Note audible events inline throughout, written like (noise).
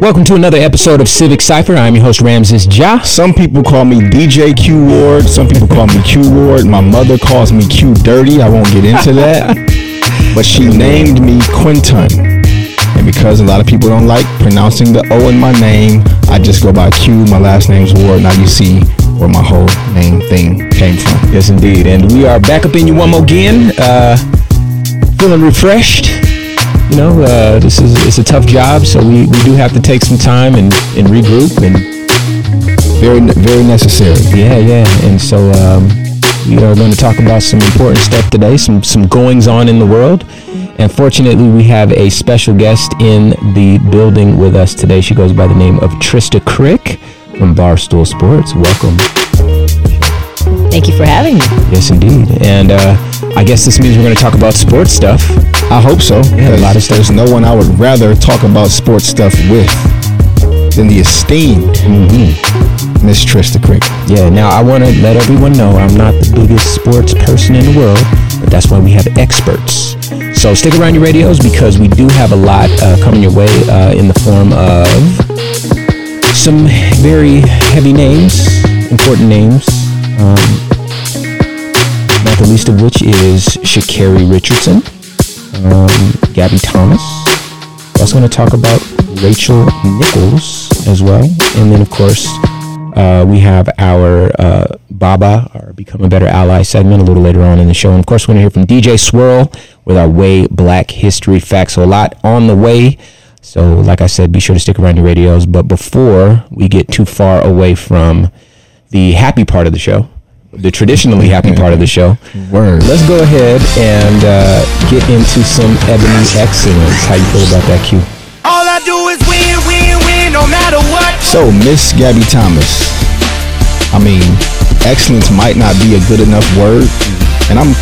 Welcome to another episode of Civic Cipher. I'm your host Ramses Ja. Some people call me DJ Q Ward. Some people call me Q Ward. My mother calls me Q Dirty. I won't get into that. (laughs) but she named me Quinton. And because a lot of people don't like pronouncing the O in my name, I just go by Q. My last name's Ward. Now you see where my whole name thing came from. Yes, indeed. And we are back up in you one more again. Uh, feeling refreshed. You know, uh, this is it's a tough job, so we, we do have to take some time and, and regroup and Very, very necessary. yeah, yeah. And so um, we are going to talk about some important stuff today, some some goings on in the world. And fortunately, we have a special guest in the building with us today. She goes by the name of Trista Crick from Barstool Sports. Welcome. Thank you for having me. Yes, indeed. And uh, I guess this means we're going to talk about sports stuff. I hope so. Yeah, a lot of stuff. There's no one I would rather talk about sports stuff with than the esteemed Mm-hmm. Miss Trista Crick. Yeah, now I want to let everyone know I'm not the biggest sports person in the world, but that's why we have experts. So stick around your radios because we do have a lot uh, coming your way uh, in the form of some very heavy names, important names. Um, not the least of which is Sha'Carri Richardson, um, Gabby Thomas. We're also going to talk about Rachel Nichols as well, and then of course uh, we have our uh, Baba, our Become a Better Ally segment a little later on in the show. And of course, we're going to hear from DJ Swirl with our Way Black History Facts. So, a lot on the way. So, like I said, be sure to stick around your radios. But before we get too far away from the happy part of the show, the traditionally happy part of the show, Word. let's go ahead and uh, get into some ebony excellence. How you feel about that, Q? All I do is win, win, win, no matter what. So, Miss Gabby Thomas. I mean, excellence might not be a good enough word, and I'm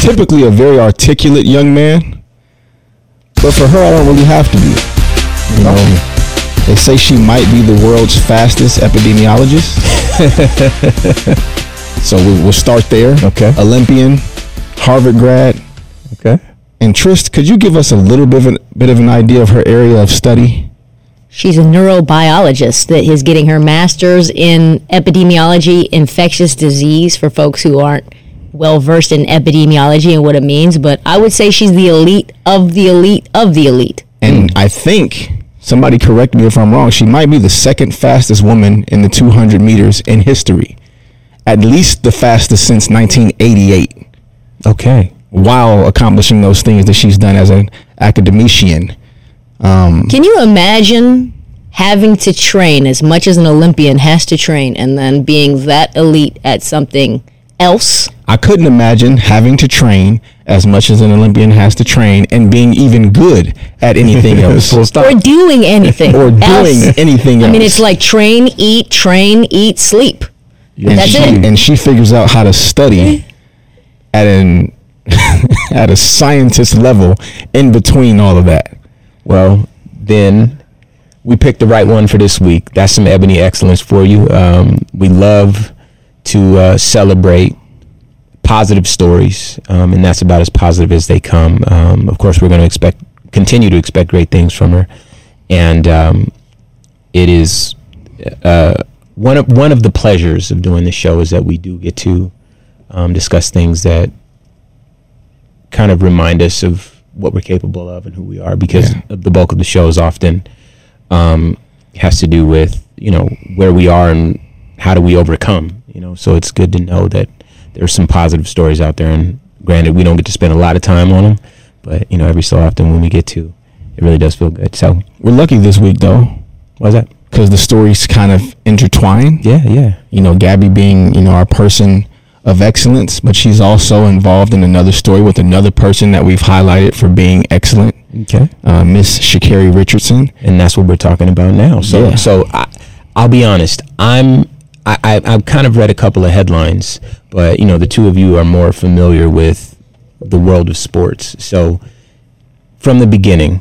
typically a very articulate young man, but for her, I don't really have to be. You know, they say she might be the world's fastest epidemiologist. (laughs) so we, we'll start there. Okay. Olympian, Harvard grad, Okay. and Trist, could you give us a little bit of an, bit of an idea of her area of study? She's a neurobiologist that is getting her master's in epidemiology, infectious disease for folks who aren't well versed in epidemiology and what it means. But I would say she's the elite of the elite of the elite. And hmm. I think somebody correct me if I'm wrong. She might be the second fastest woman in the 200 meters in history, at least the fastest since 1988. Okay. While accomplishing those things that she's done as an academician, Um, Can you imagine having to train as much as an Olympian has to train and then being that elite at something else? I couldn't imagine having to train as much as an Olympian has to train and being even good at anything (laughs) else, Full stop. Or doing anything. or doing else. anything else. I mean, it's like train, eat, train, eat, sleep. And That's she, it. And she figures out how to study at an (laughs) at a scientist level in between all of that. Well, then we picked the right one for this week. That's some ebony excellence for you. Um, we love to uh, celebrate positive stories, um, and that's about as positive as they come. Um, of course, we're going to expect, continue to expect great things from her, and um, it is uh, one of one of the pleasures of doing the show is that we do get to um, discuss things that kind of remind us of what we're capable of and who we are because Yeah. the bulk of the show is often um, has to do with you know where we are and how do we overcome you know? So it's good to know that there's some positive stories out there and granted we don't get to spend a lot of time on them but you know every so often when we get to it really does feel good. So We're lucky this week though, what's that because the stories kind of intertwine. yeah yeah You know, Gabby being you know our person of excellence, but she's also involved in another story with another person that we've highlighted for being excellent, okay uh, Miss Sha'Carri Richardson. and that's what we're talking about now. So, Yeah. so I, I'll be honest. I'm I, I I've kind of read a couple of headlines, but you know the two of you are more familiar with the world of sports. So, from the beginning,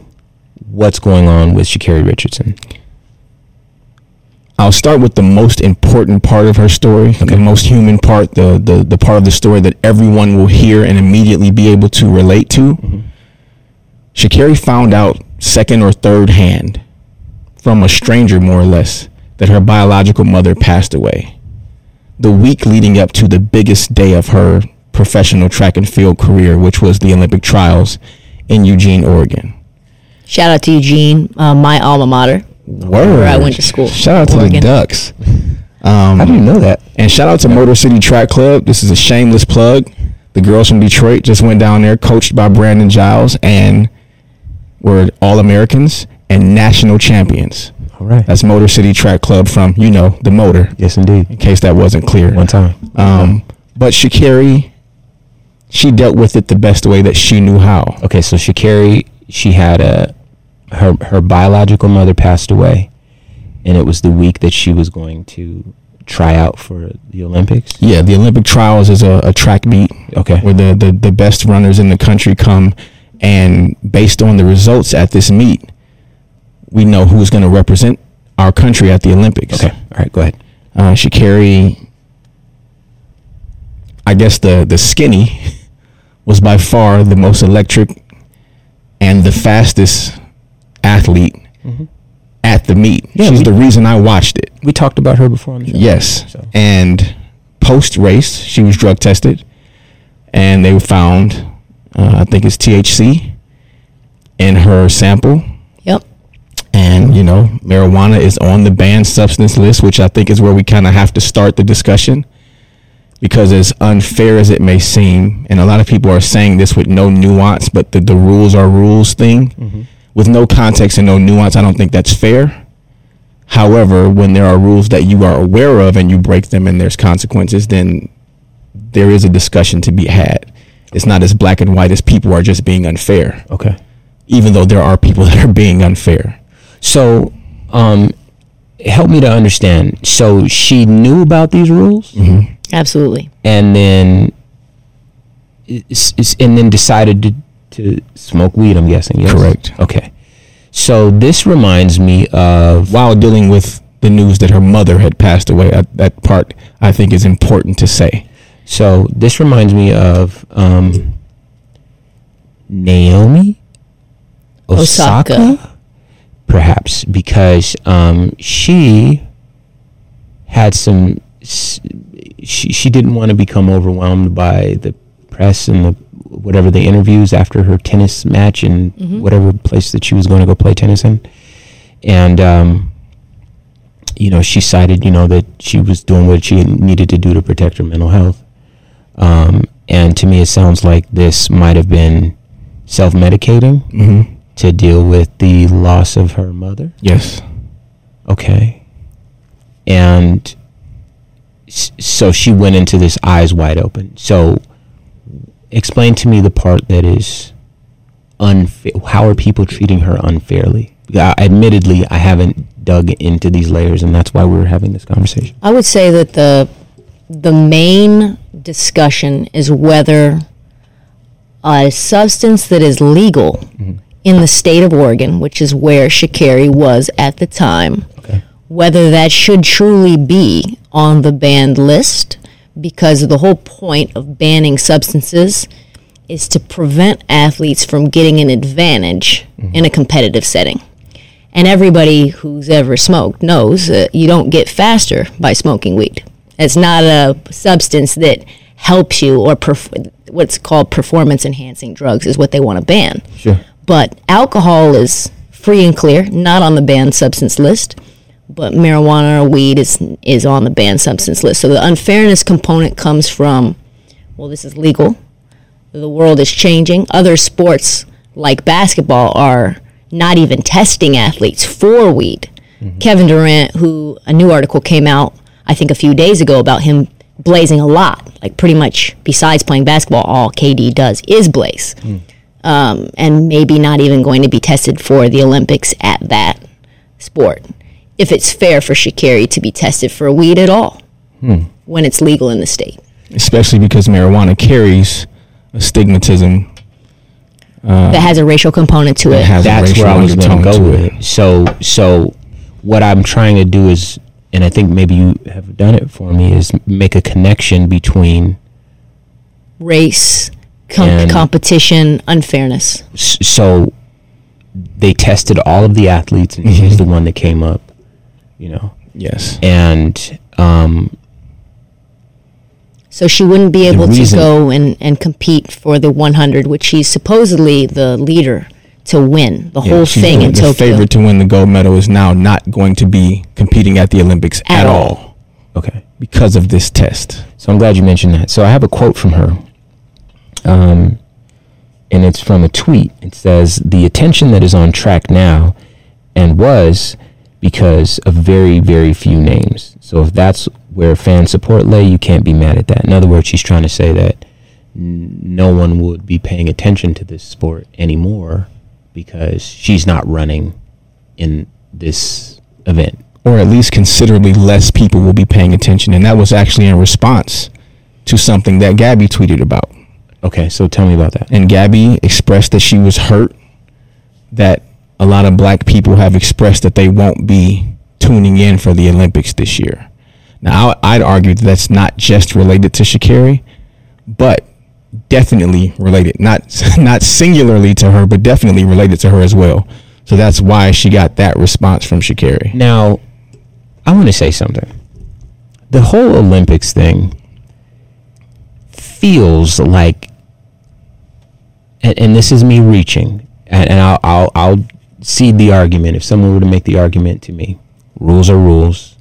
what's going on with Sha'Carri Richardson? I'll start with the most important part of her story, the most human part, the, the the part of the story that everyone will hear and immediately be able to relate to. Sha'Carri found out second or third hand from a stranger, more or less, that her biological mother passed away. The week leading up to the biggest day of her professional track and field career, which was the Olympic trials in Eugene, Oregon. Shout out to Eugene, uh, my alma mater. Word. Where I went to school. Shout out to the Ducks. Um, How do you know that? And shout out to Motor City Track Club. This is a shameless plug. The girls from Detroit just went down there, coached by Brandon Giles, and were All Americans and national champions. All right. That's Motor City Track Club from, you know, the motor, yes, indeed. in case that wasn't clear. One time. Um, but Sha'Carri, she dealt with it the best way that she knew how. Okay, so Sha'Carri, she had a her her biological mother passed away, and it was the week that she was going to try out for the Olympics. Yeah, the Olympic trials is a, a track meet Okay. where the, the, the best runners in the country come, and based on the results at this meet, we know who's going to represent our country at the Olympics. Okay. All right. Go ahead. Uh, Sha'Carri, I guess the the skinny (laughs) was by far the most electric and the fastest athlete at the meet. Yeah, She's we- the reason I watched it. We talked about her before on the show. Yes. So. And post race, she was drug tested, and they found, uh, I think it's THC in her sample. Yep. And, you know, marijuana is on the banned substance list, which I think is where we kind of have to start the discussion. Because as unfair as it may seem, and a lot of people are saying this with no nuance, but the, the rules are rules thing, with no context and no nuance, I don't think that's fair. However, when there are rules that you are aware of and you break them and there's consequences, then there is a discussion to be had. It's not as black and white as people are just being unfair, Okay. even though there are people (laughs) that are being unfair. So, um, help me to understand. So she knew about these rules, Absolutely. and then, is, is- and then decided to to smoke weed. I'm guessing. Yes? Correct. Okay. So this reminds me of While dealing with the news that her mother had passed away, I, that part I think is important to say. So this reminds me of um, Naomi Osaka, Osaka. perhaps because um, she had some. She she didn't want to become overwhelmed by the press and the whatever the interviews after her tennis match and whatever place that she was going to go play tennis in, and um, you know she cited you know that she was doing what she needed to do to protect her mental health. Um, and to me, it sounds like this might have been self-medicating Mm-hmm. to deal with the loss of her mother. Yes. Okay. And so she went into this eyes wide open. So explain to me the part that is unfair. How are people treating her unfairly? Uh, admittedly, I haven't dug into these layers, and that's why we were having this conversation. I would say that the the main discussion is whether a substance that is legal in the state of Oregon, which is where Sha'Carri was at the time, Okay. whether that should truly be on the banned list, because the whole point of banning substances is to prevent athletes from getting an advantage mm-hmm. in a competitive setting. And everybody who's ever smoked knows that you don't get faster by smoking weed. It's not a substance that helps you or perf- what's called performance enhancing drugs is what they want to ban. Sure. But alcohol is free and clear, not on the banned substance list. But marijuana or weed is is on the banned substance list. So the unfairness component comes from, well, this is legal. The world is changing. Other sports like basketball are not even testing athletes for weed. Kevin Durant, who a new article came out, I think a few days ago about him blazing a lot. Like pretty much besides playing basketball, all KD does is blaze um, and maybe not even going to be tested for the Olympics at that sport. If it's fair for Sha'Carri to be tested for weed at all hmm. when it's legal in the state. Especially because marijuana carries a stigmatism. Uh, that has a racial component to it. that's where I was going to go with it. it. So, so what I'm trying to do is, and I think maybe you have done it for me, is make a connection between. Race, com- And- competition, unfairness. s- So, they tested all of the athletes, and she's mm-hmm. the one that came up. You know, Yes. and um, So she wouldn't be able to go and, and compete for the 100, which she's supposedly the leader to win the Yeah, whole thing the, in the Tokyo. favorite to win the gold medal is now not going to be competing at the Olympics At at, all. all. okay. because of this test. So I'm glad you mentioned that. So I have a quote from her. Um, and it's from a tweet. It says, The attention that is on track now and was because of very, very few names. So if that's where fan support lay, you can't be mad at that. In other words, she's trying to say that n- no one would be paying attention to this sport anymore because she's not running in this event. or at least considerably less people will be paying attention. And that was actually in response to something that Gabby tweeted about. Okay, so tell me about that. And Gabby expressed that she was hurt that a lot of black people have expressed that they won't be tuning in for the Olympics this year. Now, I'd argue that that's not just related to Sha'Carri, but definitely related, not (laughs) not singularly to her, but definitely related to her as well. So that's why she got that response from Sha'Carri. Now, I want to say something. The whole Olympics thing feels like, and, and this is me reaching, and, and I'll, I'll, I'll cede the argument if someone were to make the argument to me. Rules are rules.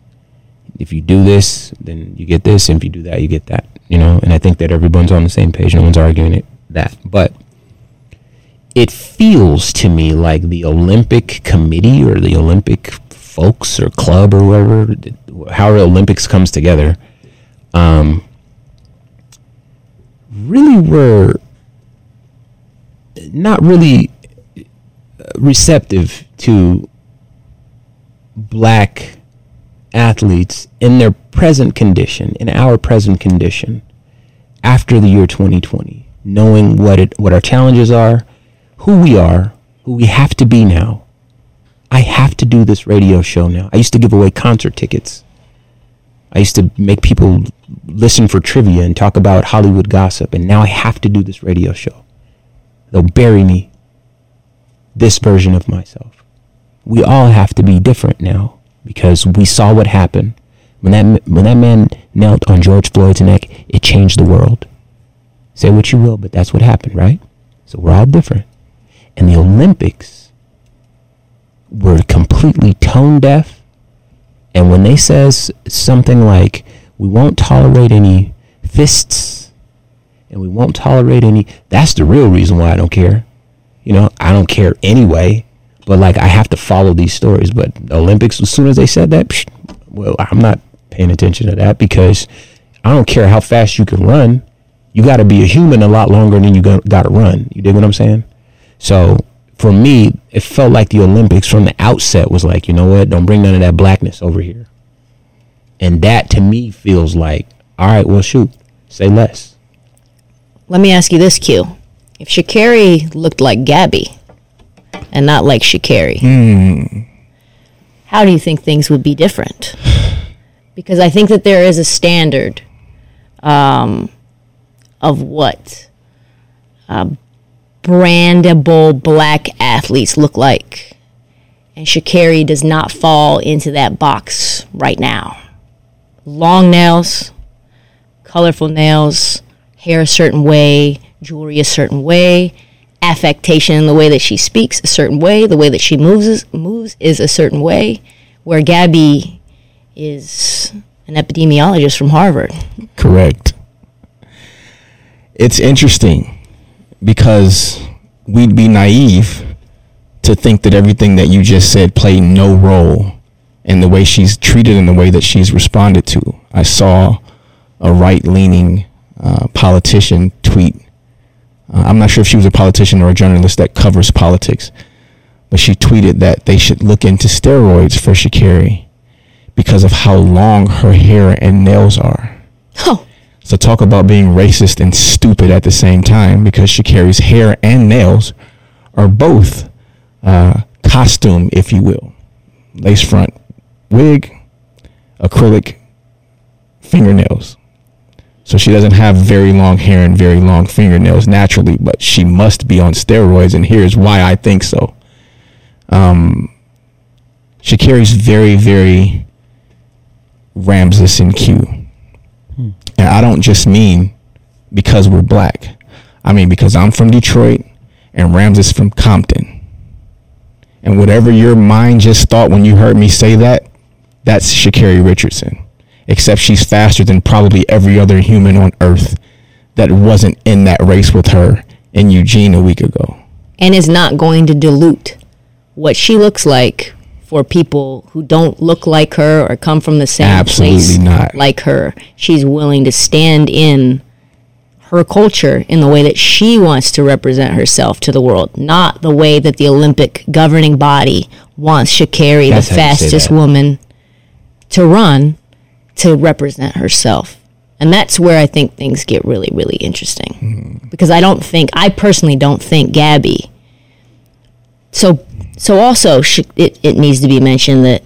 If you do this, then you get this, and if you do that, you get that. You know, and I think that everyone's on the same page. No one's arguing it that, but it feels to me like the Olympic Committee or the Olympic folks or club or whoever, however Olympics comes together, um, really were not really receptive to black athletes in their present condition, in our present condition, after the year 2020, knowing what it what our challenges are, who we are, who we have to be now. I have to do this radio show now. I used to give away concert tickets. I used to make people listen for trivia and talk about Hollywood gossip, and now I have to do this radio show. They'll bury me. This version of myself. We all have to be different now because we saw what happened when that when that man knelt on George Floyd's neck. It changed the world. Say what you will, but that's what happened, right? So we're all different. And the Olympics were completely tone deaf. And when they says something like, "We won't tolerate any fists," and we won't tolerate any, that's the real reason why I don't care. You know, I don't care anyway. But like, I have to follow these stories. But the Olympics, as soon as they said that, psh, well, I'm not paying attention to that because I don't care how fast you can run. You got to be a human a lot longer than you got to run. You dig what I'm saying? So for me, it felt like the Olympics from the outset was like, you know what? Don't bring none of that blackness over here. And that to me feels like, all right, well, shoot, say less. Let me ask you this, Q. If Sha'Carri looked like Gabby and not like Sha'Carri, how do you think things would be different? (sighs) Because I think that there is a standard um, of what uh, brandable black athletes look like. And Sha'Carri does not fall into that box right now. Long nails, colorful nails, hair a certain way, jewelry a certain way, affectation in the way that she speaks a certain way, the way that she moves moves is a certain way. Where Gabby is an epidemiologist from Harvard. Correct. It's interesting because we'd be naive to think that everything that you just said played no role in the way she's treated and the way that she's responded to. I saw a right leaning uh, politician tweet. Uh, I'm not sure if she was a politician or a journalist that covers politics, but she tweeted that they should look into steroids for Sha'Carri because of how long her hair and nails are. Oh, So talk about being racist and stupid at the same time because Sha'Carri's hair and nails are both uh, costume, if you will. Lace front wig, acrylic fingernails. So she doesn't have very long hair and very long fingernails naturally, but she must be on steroids, and here's why I think so. um, Sha'Carri's very, very Ramses and Q. And I don't just mean because we're black. I mean because I'm from Detroit and Ramses from Compton. And whatever your mind just thought when you heard me say that, that's Sha'Carri Richardson. Except she's faster than probably every other human on earth that wasn't in that race with her in Eugene a week ago. and is not going to dilute what she looks like for people who don't look like her or come from the same Absolutely place not. like her. She's willing to stand in her culture in the way that she wants to represent herself to the world, not the way that the Olympic governing body wants Sha'Carri, That's the how you say fastest woman, to run to represent herself. And that's where I think things get really, really interesting. Mm-hmm. Because I don't think, I personally don't think Gabby. So, so also, sh- it, it needs to be mentioned that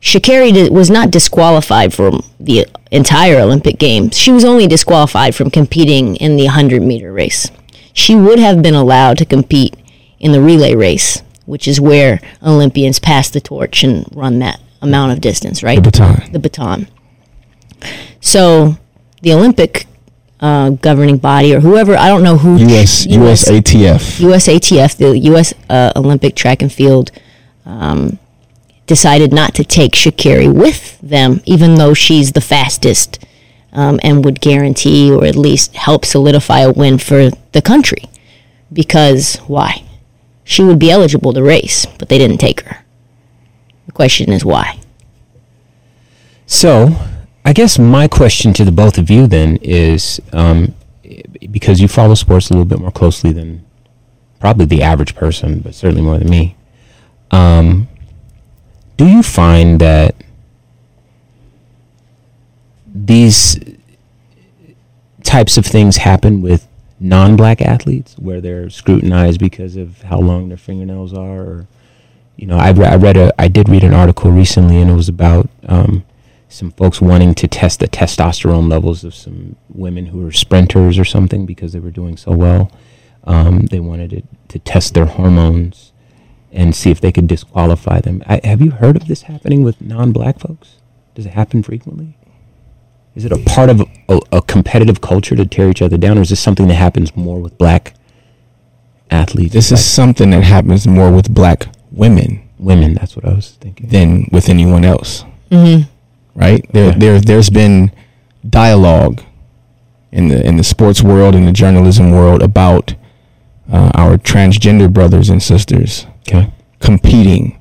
Sha'Carri di- was not disqualified from the entire Olympic Games. She was only disqualified from competing in the 100 meter race. She would have been allowed to compete in the relay race, which is where Olympians pass the torch and run that amount of distance, right? The baton. the baton. So the Olympic uh, governing body or whoever, I don't know who. US USATF. USATF, the U.S. Uh, Olympic Track and Field, um, decided not to take Sha'Carri with them, even though she's the fastest um, and would guarantee or at least help solidify a win for the country. Because why? She would be eligible to race, but they didn't take her. The question is why. So, I guess my question to the both of you then is um, because you follow sports a little bit more closely than probably the average person, but certainly more than me. Um, do you find that these types of things happen with non-black athletes where they're scrutinized because of how long their fingernails are or you know I, I read a i did read an article recently and it was about um, some folks wanting to test the testosterone levels of some women who were sprinters or something because they were doing so well um, they wanted to, to test their hormones and see if they could disqualify them I, have you heard of this happening with non-black folks does it happen frequently is it a part of a, a competitive culture to tear each other down, or is this something that happens more with black athletes? This is something that happens more with black women women. That's what I was thinking. than with anyone else. Mm-hmm. Right? There, Okay. there, there's been dialogue in the in the sports world in the journalism world about uh, our transgender brothers and sisters Okay. competing,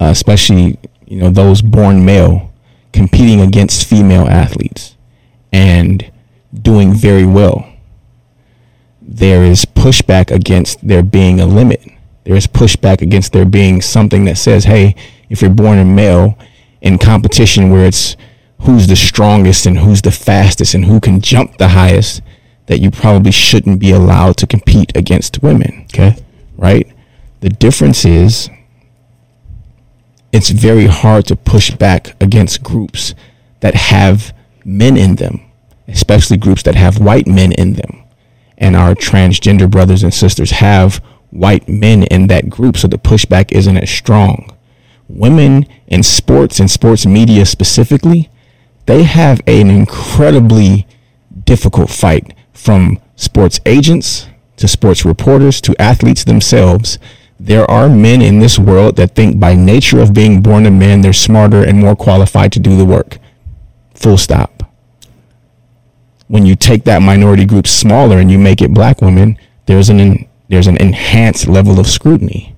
uh, especially you know those born male, competing against female athletes and doing very well. There is pushback against there being a limit. There is pushback against there being something that says, "Hey, if you're born a male in competition where it's who's the strongest and who's the fastest and who can jump the highest, that you probably shouldn't be allowed to compete against women." Okay. right? The difference is it's very hard to push back against groups that have men in them, especially groups that have white men in them. And our transgender brothers and sisters have white men in that group, so the pushback isn't as strong. Women in sports and sports media specifically, they have an incredibly difficult fight from sports agents to sports reporters to athletes themselves. There are men in this world that think by nature of being born a man, they're smarter and more qualified to do the work. Full stop. When you take that minority group smaller and you make it black women, there's an there's an enhanced level of scrutiny.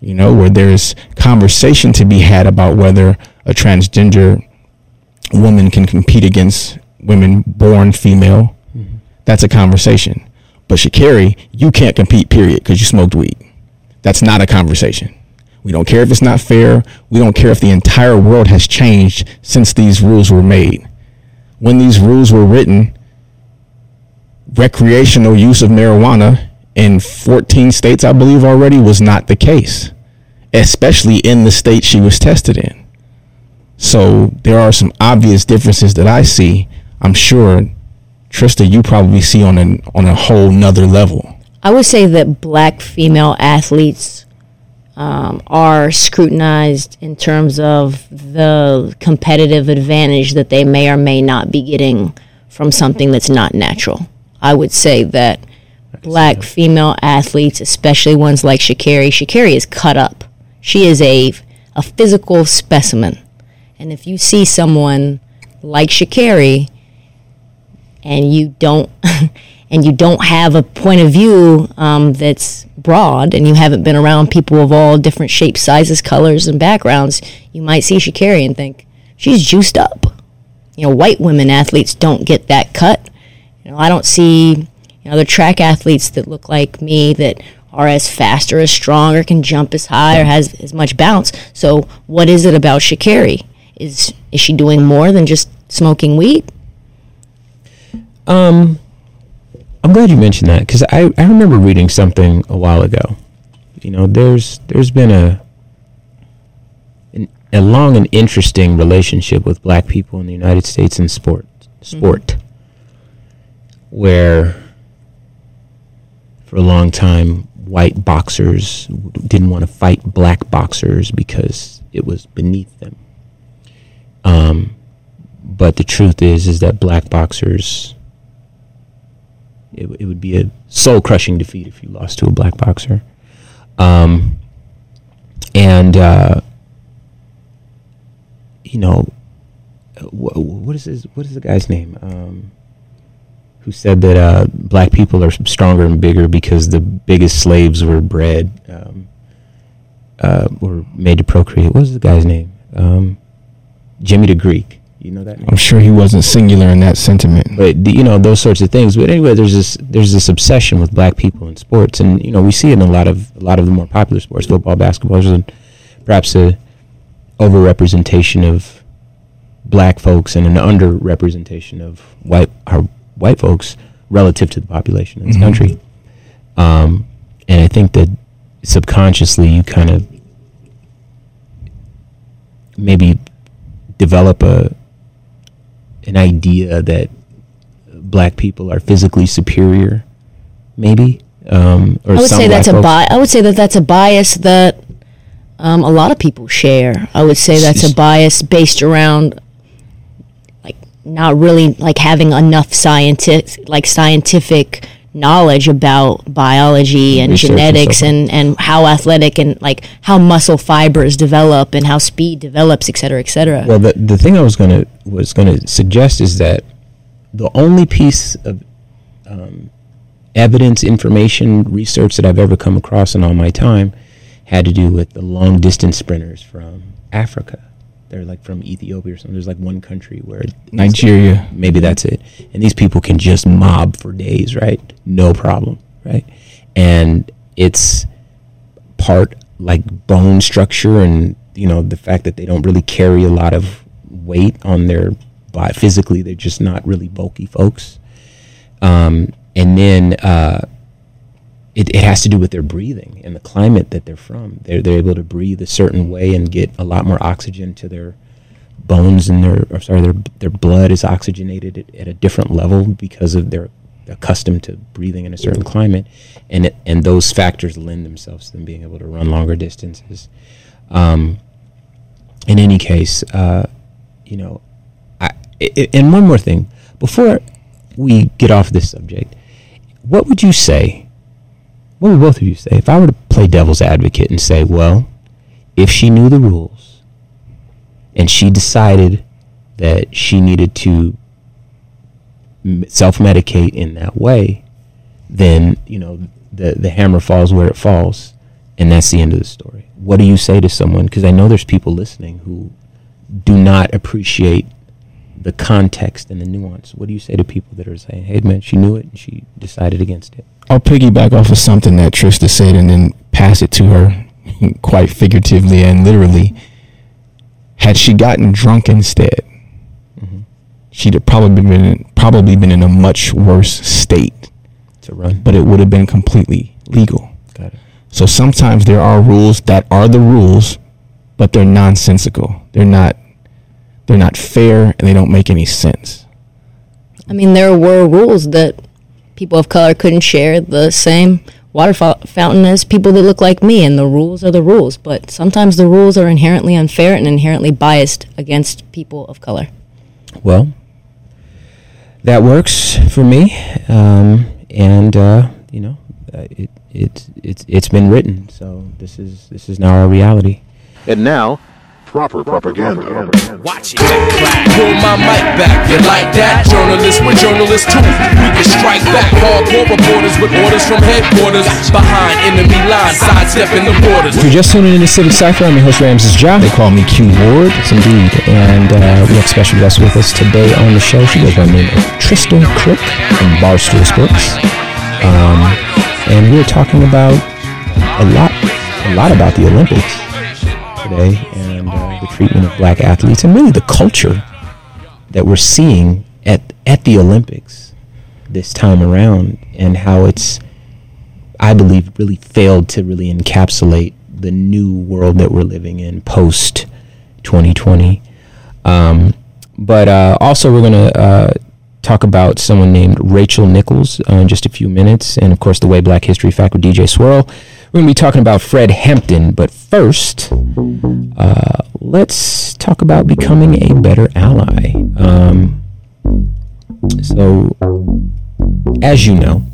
You know, where there's conversation to be had about whether a transgender woman can compete against women born female. Mm-hmm. That's a conversation. But Sha'Carri, you can't compete, period, because you smoked weed. That's not a conversation. We don't care if it's not fair. We don't care if the entire world has changed since these rules were made. When these rules were written, recreational use of marijuana in 14 states, I believe already, was not the case, especially in the state she was tested in. So there are some obvious differences that I see. I'm sure, Trista, you probably see on a on a whole nother level. I would say that black female athletes um, are scrutinized in terms of the competitive advantage that they may or may not be getting from something that's not natural. I would say that black female athletes, especially ones like Sha'Carri, Sha'Carri is cut up. She is a, a physical specimen. And if you see someone like Sha'Carri and you don't (laughs) and you don't have a point of view um, that's broad and you haven't been around people of all different shapes, sizes, colors, and backgrounds, you might see Sha'Carri and think she's juiced up. You know, white women athletes don't get that cut. You know, I don't see you know other track athletes that look like me that are as fast or as strong or can jump as high or has as much bounce. So, what is it about Sha'Carri? Is is she doing more than just smoking weed? Um, I'm glad you mentioned that because I, I remember reading something a while ago. You know, there's there's been a an, a long and interesting relationship with black people in the United States in sport sport, where for a long time white boxers didn't want to fight black boxers because it was beneath them. Um, but the truth is, is that black boxers it, it would be a soul crushing defeat if you lost to a black boxer. Um, and, uh, you know, wh- what is his, what is the guy's name? Um, who said that uh, black people are stronger and bigger because the biggest slaves were bred, um, uh, were made to procreate. What was the guy's name? Um, Jimmy the Greek. You know that name? I'm sure he wasn't singular in that sentiment. but you know those sorts of things. But anyway, there's this there's this obsession with black people in sports, and you know we see it in a lot of a lot of the more popular sports, football, basketball, there's perhaps a overrepresentation of black folks and an underrepresentation of white our white folks relative to the population in this Mhm. country. Um, and I think that subconsciously you kind of maybe develop a an idea that black people are physically superior, maybe. Um, or I would some say black that's a folks. bi- I would say that that's a bias that um, a lot of people share. I would say that's a bias based around like not really like having enough scientific like scientific knowledge about biology and Research genetics forth. and, and how athletic and like how muscle fibers develop and how speed develops, et cetera, et cetera. Well, the the thing I was gonna was gonna suggest is that the only piece of um, evidence, information, research that I've ever come across in all my time had to do with the long distance sprinters from Africa. They're like from Ethiopia or something. There's like one country where Nigeria. maybe that's it. And these people can just mob for days, right? No problem, right? And it's part like bone structure and you know the fact that they don't really carry a lot of weight on their body physically. They're just not really bulky folks. Um, and then uh, it, it has to do with their breathing and the climate that they're from. They're they're able to breathe a certain way and get a lot more oxygen to their bones and their or sorry their their blood is oxygenated at, at a different level because of their accustomed to breathing in a certain climate. And it, and those factors lend themselves to them being able to run longer distances. Um, in any case uh, you know I, I, and one more thing. Before we get off this subject what would you say what would both of you say if I were to play devil's advocate and say well if she knew the rules and she decided that she needed to self medicate in that way, then you know the the hammer falls where it falls, and that's the end of the story. What do you say to someone? Because I know there's people listening who do not appreciate the context and the nuance. What do you say to people that are saying, "Hey, man, she knew it and she decided against it"? I'll piggyback off of something that Trista said and then pass it to her (laughs) quite figuratively and literally. Had she gotten drunk instead, Mm-hmm. she'd have probably been probably been in a much worse state, To run, but it would have been completely legal. got it. So sometimes there are rules that are the rules, but they're nonsensical. They're not they're not fair and they don't make any sense. I mean, there were rules that people of color couldn't share the same water fo- fountain as people that look like me, and the rules are the rules. But sometimes the rules are inherently unfair and inherently biased against people of color. Well, that works for me, um, and uh, you know, uh, it it it's it's been written. So this is this is now our reality. And now, proper propaganda. Watch it. Pull my mic back. You like that? Journalists with journalists too. We can strike back. Hardcore reporters with orders from headquarters. Behind enemy lines, sidestepping the borders. If you're just tuning in to Civic Cipher, I'm your host Ramses Ja. They call me Q Ward. Yes, indeed. And uh, we have a special guest with us today on the show. She goes by the name of Tristan Crook from Barstool Sports. Um, and we're talking about a lot, a lot about the Olympics today and uh, the treatment of black athletes and really the culture that we're seeing at, at the Olympics this time around and how it's, I believe, really failed to really encapsulate the new world that we're living in post 2020. Um, but uh, also, we're going to uh, talk about someone named Rachel Nichols uh, in just a few minutes, and of course, the Way Black History Fact with DJ Swirl. We're going to be talking about Fred Hampton, but first, uh, let's talk about becoming a better ally. Um, so, as you know,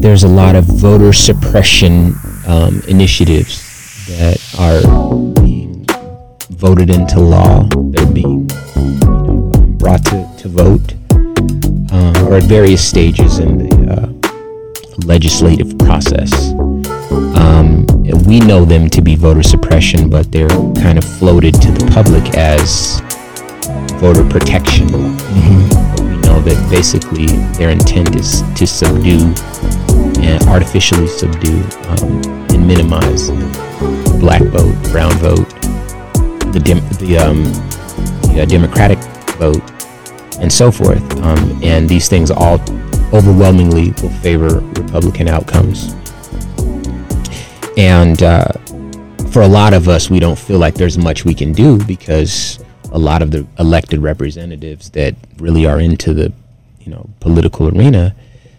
there's a lot of voter suppression um, initiatives that are being voted into law. They're being you know, brought to, to vote um, or at various stages in the uh, legislative process. Um, we know them to be voter suppression, but they're kind of floated to the public as voter protection. But we know that basically their intent is to subdue and artificially subdue um, and minimize the black vote, brown vote, the dem- the, um, the uh, Democratic vote, and so forth. Um, and these things all overwhelmingly will favor Republican outcomes. And uh, for a lot of us, we don't feel like there's much we can do because a lot of the elected representatives that really are into the, you know, political arena,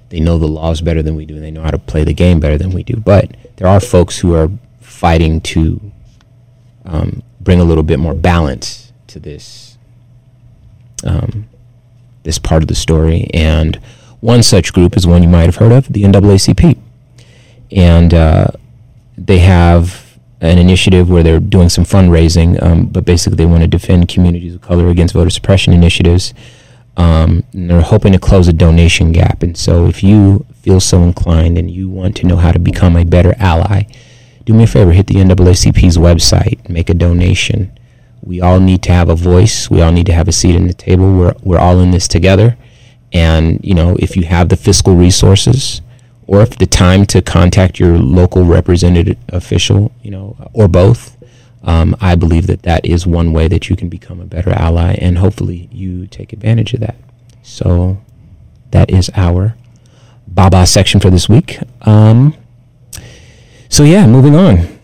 they know the laws better than we do, and they know how to play the game better than we do. But there are folks who are fighting to um, bring a little bit more balance to this um, this part of the story. And one such group is one you might have heard of, the NAACP, and uh, they have an initiative where they're doing some fundraising, um, but basically they want to defend communities of color against voter suppression initiatives. Um, they're hoping to close a donation gap. And so, if you feel so inclined and you want to know how to become a better ally, do me a favor, hit the NAACP's website, make a donation. We all need to have a voice. We all need to have a seat in the table. We're, we're all in this together. And, you know, if you have the fiscal resources or if the time to contact your local representative official, you know, or both, um, I believe that that is one way that you can become a better ally. And hopefully you take advantage of that. So that is our Baba section for this week. Um, so yeah, moving on.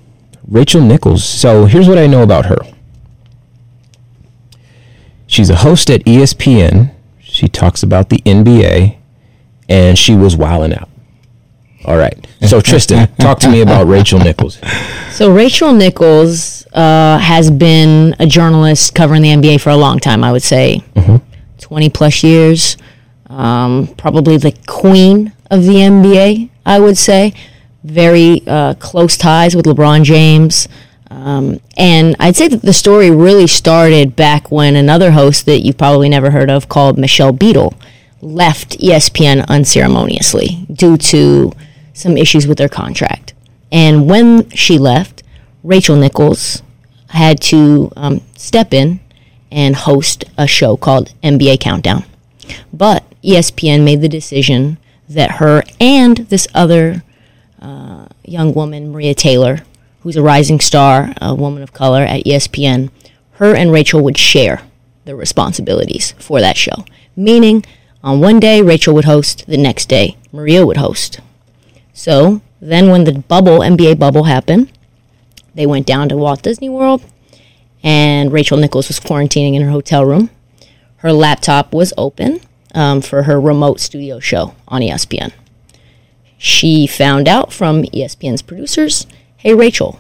Rachel Nichols. So here's what I know about her. She's a host at ESPN. She talks about the NBA, and she was wilding out. All right. So Tristan, (laughs) talk to me about Rachel Nichols. So Rachel Nichols uh, has been a journalist covering the NBA for a long time. I would say twenty plus years. Um, probably the queen of the NBA. I would say very uh, close ties with LeBron James. Um, and I'd say that the story really started back when another host that you've probably never heard of, called Michelle Beadle, left ESPN unceremoniously due to some issues with her contract. And when she left, Rachel Nichols had to um, step in and host a show called NBA Countdown. But ESPN made the decision that her and this other uh, young woman, Maria Taylor, who's a rising star, a woman of color at ESPN, her and Rachel would share the responsibilities for that show. Meaning, on one day, Rachel would host, the next day, Maria would host. So then, when the bubble, NBA bubble happened, they went down to Walt Disney World, and Rachel Nichols was quarantining in her hotel room. Her laptop was open um, for her remote studio show on ESPN. she found out from ESPN's producers, "Hey Rachel,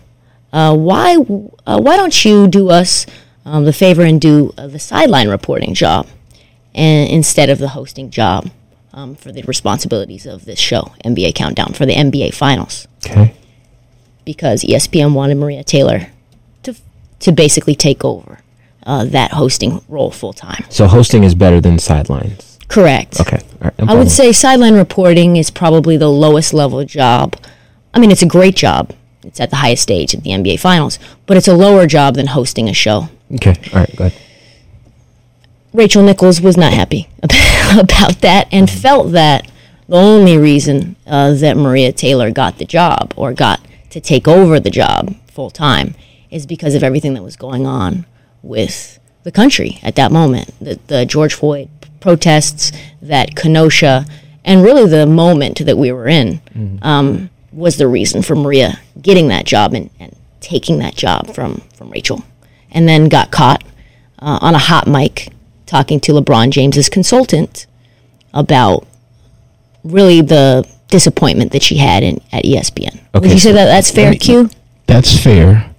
uh, why uh, why don't you do us um, the favor and do uh, the sideline reporting job, and instead of the hosting job um, for the responsibilities of this show, NBA Countdown for the NBA Finals, Okay. because ESPN wanted Maria Taylor to to basically take over uh, that hosting role full time. So hosting is better than sidelines. Correct. Okay. Right, no I would say sideline reporting is probably the lowest level job. I mean, it's a great job. It's at the highest stage at the NBA Finals, but it's a lower job than hosting a show. Okay. All right. Go ahead. Rachel Nichols was not happy (laughs) about that and felt that the only reason uh, that Maria Taylor got the job or got to take over the job full time is because of everything that was going on with the country at that moment. The, the George Floyd protests, that Kenosha, and really the moment that we were in um, was the reason for Maria getting that job and, and taking that job from, from Rachel. And then got caught uh, on a hot mic talking to LeBron James's consultant about really the disappointment that she had in at ESPN. Would Okay, you say that that's fair, me- Q? That's fair.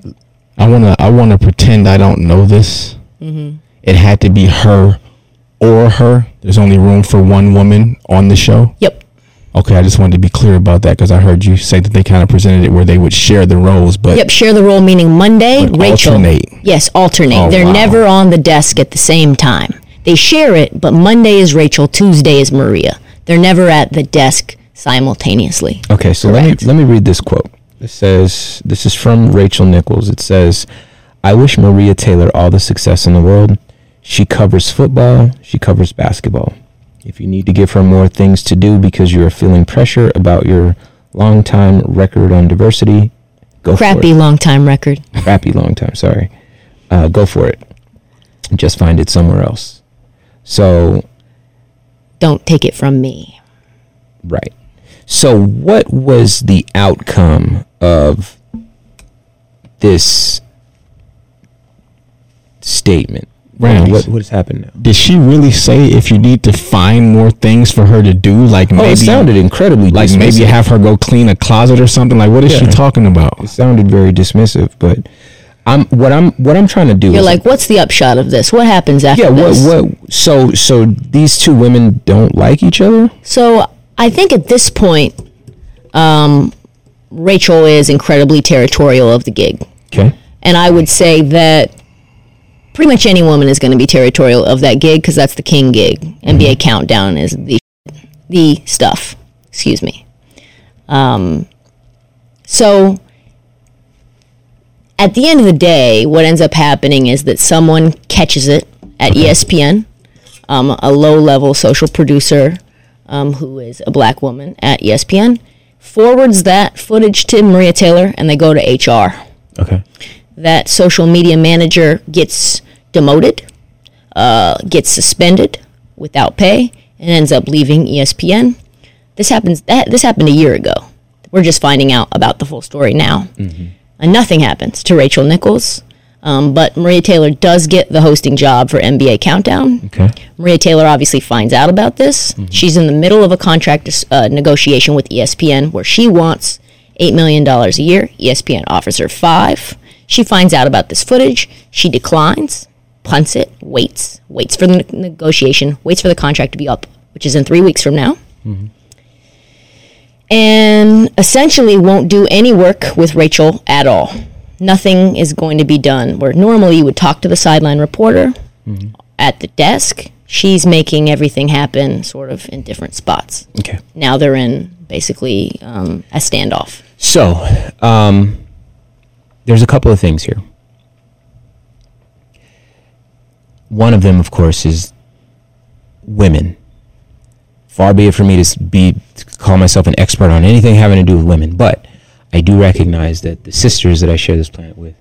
I wanna I wanna pretend I don't know this. Mm-hmm. It had to be her or her. There's only room for one woman on the show. Yep. Okay, I just wanted to be clear about that because I heard you say that they kind of presented it where they would share the roles, but Yep. Share the role, meaning Monday, Rachel. alternate. Yes, alternate. Oh, They're wow. never on the desk at the same time. They share it, but Monday is Rachel, Tuesday is Maria. They're never at the desk simultaneously. Okay, so Correct. let me let me read this quote. It says this is from Rachel Nichols. It says, "I wish Maria Taylor all the success in the world. She covers football, she covers basketball. If you need to give her more things to do because you are feeling pressure about your long time record on diversity, go Crappy for it. long time record. Crappy long time, sorry. Uh, go for it. Just find it somewhere else." So Don't take it from me. Right. So, what was the outcome of this statement? Rams. What, what has happened now? did she really say if you need to find more things for her to do, like Oh, maybe it sounded incredibly like maybe have her go clean a closet or something? Like what is she talking about? It sounded very dismissive, but I'm what I'm what I'm trying to do. You're is like, what's the upshot of this? What happens after yeah. What this? what? So so these two women don't like each other. So I think at this point, um, Rachel is incredibly territorial of the gig. Okay. And I would say that pretty much any woman is going to be territorial of that gig because that's the king gig. NBA Countdown is the the stuff. Excuse me. Um, so at the end of the day, what ends up happening is that someone catches it at ESPN, um, a low level social producer um, who is a black woman at ESPN, forwards that footage to Maria Taylor and they go to HR Okay. that social media manager gets demoted, uh, gets suspended without pay, and ends up leaving ESPN. This happens. That this happened a year ago. We're just finding out about the full story now, and nothing happens to Rachel Nichols. Um, but Maria Taylor does get the hosting job for NBA Countdown. Okay. Maria Taylor obviously finds out about this. She's in the middle of a contract uh, negotiation with ESPN where she wants $8 million a year. ESPN offers her five. She finds out about this footage. She declines, punts it, waits, waits for the ne- negotiation, waits for the contract to be up, which is in three weeks from now. And essentially won't do any work with Rachel at all. Nothing is going to be done. Where normally you would talk to the sideline reporter, at the desk. She's making everything happen sort of in different spots. Okay. Now they're in basically um, a standoff. So, um, there's a couple of things here. One of them, of course, is women. Far be it from me to be to call myself an expert on anything having to do with women, but I do recognize that the sisters that I share this planet with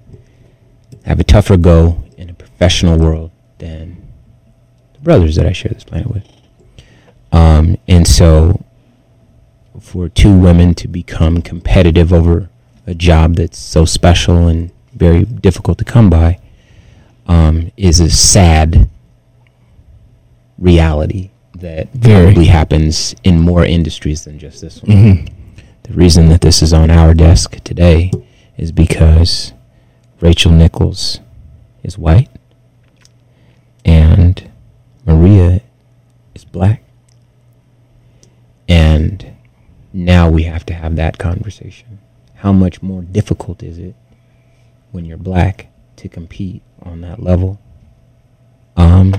have a tougher go in a professional world than the brothers that I share this planet with. Um, and so, for two women to become competitive over a job that's so special and very difficult to come by um, is a sad reality that Very. probably happens in more industries than just this one. The reason that this is on our desk today is because Rachel Nichols is white and Maria is black. And now we have to have that conversation. How much more difficult is it when you're black to compete on that level? Um,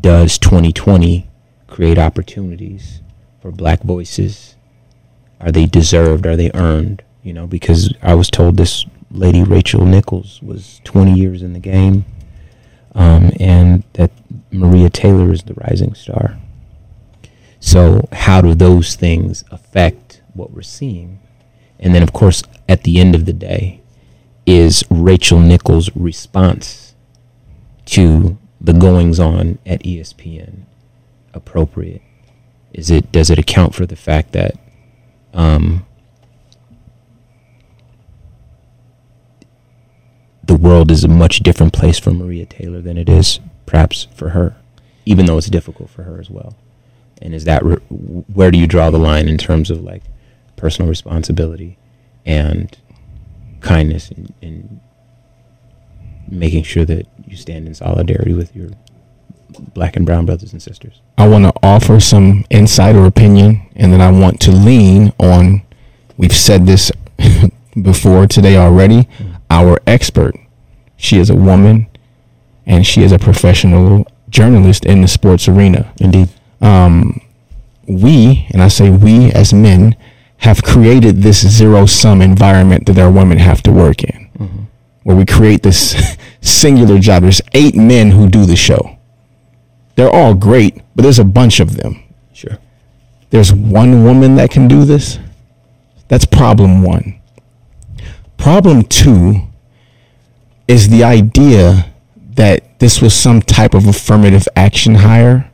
does 2020 create opportunities for black voices? Are they deserved? Are they earned? You know, because I was told this lady, Rachel Nichols, was 20 years in the game, um, and that Maria Taylor is the rising star. So, how do those things affect what we're seeing? And then, of course, at the end of the day, is Rachel Nichols' response to the goings on at ESPN appropriate? Is it does it account for the fact that um, the world is a much different place for Maria Taylor than it is perhaps for her, even though it's difficult for her as well? And is that re- where do you draw the line in terms of like personal responsibility and kindness and, and making sure that you stand in solidarity with your black and brown brothers and sisters? I want to offer some insight or opinion, and then I want to lean on. We've said this (laughs) before today already. Our expert, she is a woman, and she is a professional journalist in the sports arena. Indeed. Um, we, and I say we as men, have created this zero sum environment that our women have to work in, Mm-hmm. Where we create this (laughs) singular job. There's eight men who do the show. They're all great, but there's a bunch of them. Sure. There's one woman that can do this. That's problem one. Problem two is the idea that this was some type of affirmative action hire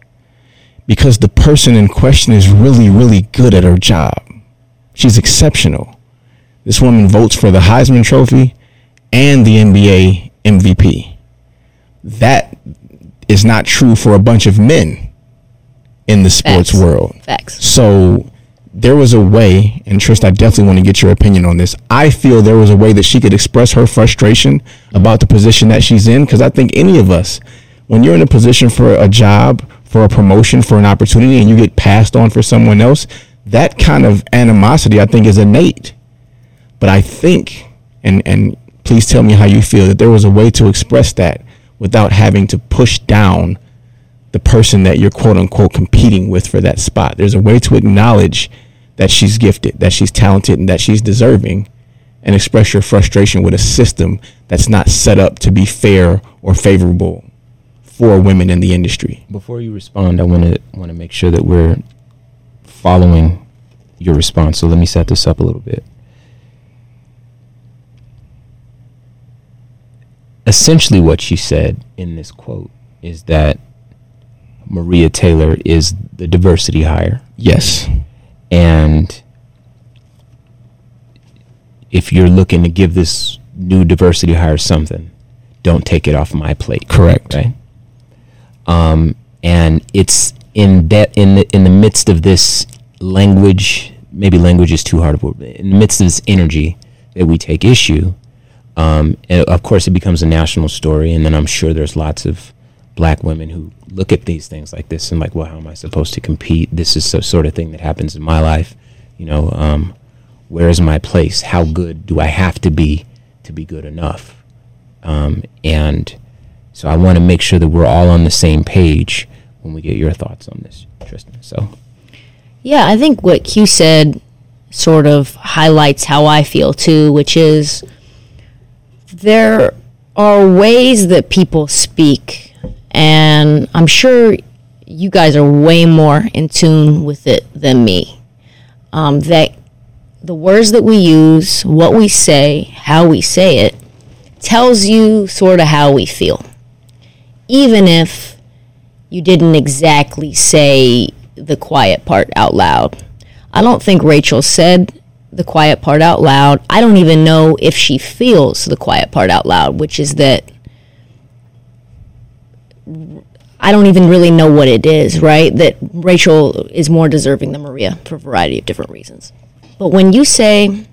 because the person in question is really, really good at her job. She's exceptional. This woman votes for the Heisman Trophy and the NBA MVP. That is not true for a bunch of men in the sports Facts. world. Facts. So there was a way, and Trist, I definitely want to get your opinion on this. I feel there was a way that she could express her frustration about the position that she's in, because I think any of us, when you're in a position for a job, for a promotion, for an opportunity, and you get passed on for someone else, that kind of animosity, I think, is innate. But I think, and and please tell me how you feel, that there was a way to express that without having to push down the person that you're quote unquote competing with for that spot. There's a way to acknowledge that she's gifted, that she's talented, and that she's deserving, and express your frustration with a system that's not set up to be fair or favorable for women in the industry. Before you respond, I want to want to make sure that we're following your response. So let me set this up a little bit. Essentially, what she said in this quote is that Maria Taylor is the diversity hire, Yes. and if you're looking to give this new diversity hire something, don't take it off my plate. Correct. Right. Um, and it's in that in the in the midst of this language, maybe language is too hard of word. In the midst of this energy that we take issue, um, and of course, it becomes a national story. And then I'm sure there's lots of black women who look at these things like this and like, well, how am I supposed to compete? This is the sort of thing that happens in my life. You know, um, where is my place? How good do I have to be to be good enough? Um, and so I want to make sure that we're all on the same page when we get your thoughts on this, Tristan. So Yeah, I think what Q said sort of highlights how I feel too, which is there are ways that people speak, and I'm sure you guys are way more in tune with it than me. Um, that the words that we use, what we say, how we say it, tells you sort of how we feel. Even if you didn't exactly say the quiet part out loud. I don't think Rachel said the quiet part out loud. I don't even know if she feels the quiet part out loud, which is that I don't even really know what it is, right? That Rachel is more deserving than Maria for a variety of different reasons. But when you say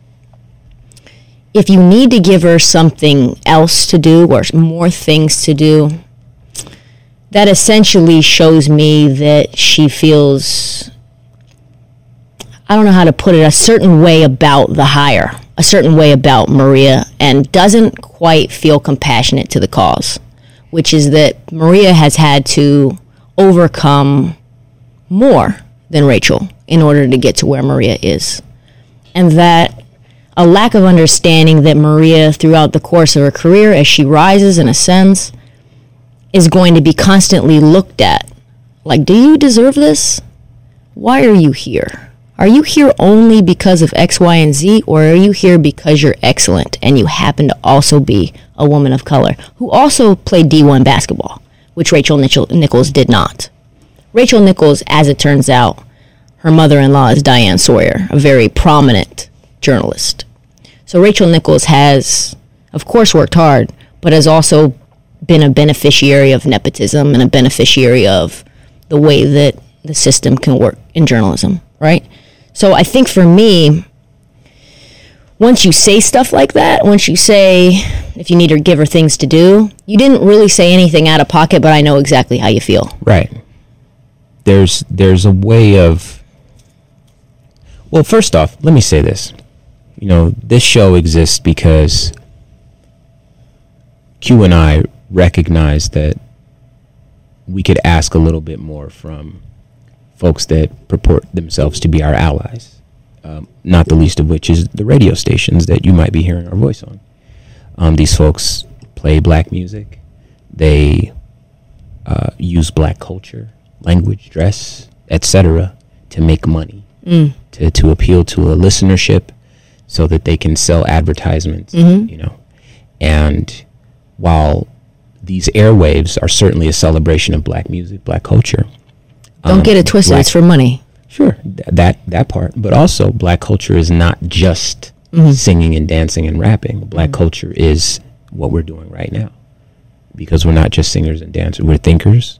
if you need to give her something else to do or more things to do, that essentially shows me that she feels I don't know how to put it, a certain way about the hire, a certain way about Maria, and doesn't quite feel compassionate to the cause, which is that Maria has had to overcome more than Rachel in order to get to where Maria is. And that a lack of understanding that Maria, throughout the course of her career, as she rises and ascends, is going to be constantly looked at. Like, do you deserve this? Why are you here? Are you here only because of X, Y, and Z, or are you here because you're excellent and you happen to also be a woman of color who also played D1 basketball, which Rachel Nichols did not? Rachel Nichols, as it turns out, her mother in law is Diane Sawyer, a very prominent journalist. So Rachel Nichols has, of course, worked hard, but has also been a beneficiary of nepotism and a beneficiary of the way that the system can work in journalism, right? So I think for me, once you say stuff like that, once you say if you need to give her things to do, you didn't really say anything out of pocket, but I know exactly how you feel. Right. There's there's a way of Well, first off, let me say this. You know, this show exists because Q and I recognize that we could ask a little bit more from folks that purport themselves to be our allies, um, not the least of which is the radio stations that you might be hearing our voice on. Um, these folks play black music, they uh, use black culture, language, dress, etc., to make money, mm. to, to appeal to a listenership so that they can sell advertisements, mm-hmm. you know. And while these airwaves are certainly a celebration of black music, black culture, don't um, get it twisted. Black, it's for money. Sure, th- that that part. But also, black culture is not just mm-hmm. singing and dancing and rapping. Black mm-hmm. culture is what we're doing right now, because we're not just singers and dancers. We're thinkers.